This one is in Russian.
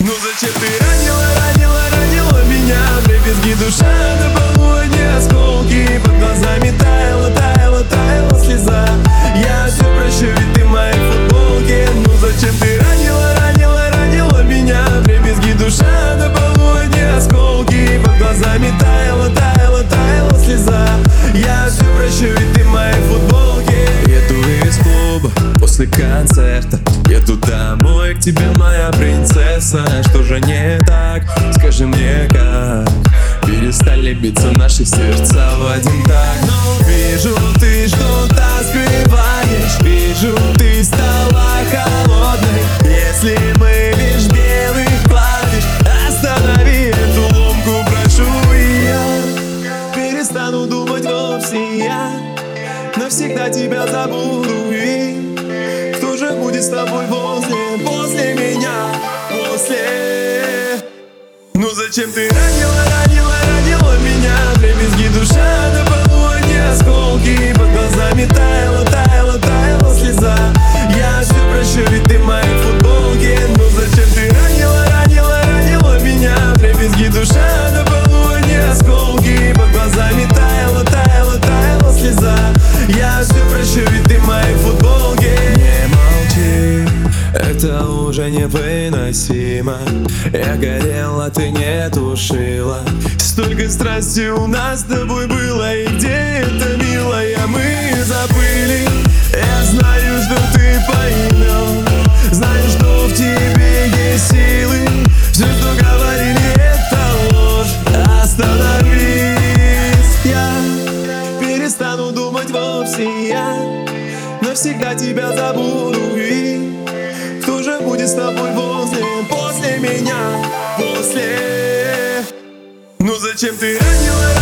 Ну зачем ты ранила, ранила, ранила меня? Дребезги душа на полу, одни осколки Под глазами после концерта. Еду домой к тебе, моя принцесса. Что же не так? Скажи мне как? Перестали биться наши сердца в один так. Но вижу, ты что-то скрываешь. Вижу, ты стала холодной. Если мы лишь белых платишь Останови эту ломку, прошу я Перестану думать вовсе я. Навсегда тебя забуду и с тобой возле, после меня, после Ну зачем ты ранила, ранила, ранила меня? Дребезги душа на полу, одни осколки Под глазами таяла, таяла, таяла слеза. Я все прощу, ведь ты в моей футболке Ну зачем ты ранила, ранила, ранила меня? Дребезги душа на полу, осколки Под глазами таяла, таяла, таяла слеза. Я все прощу, уже невыносимо. Я горела, ты не тушила Столько страсти у нас с тобой было И где это, милая, мы забыли. Я знаю, что ты поймешь Знаю, что в тебе есть силы. Все, что говорили, это ложь. Остановись, я перестану думать вовсе. Я Навсегда тебя забуду. И с тобой возле, после меня, после. Ну зачем ты ранила,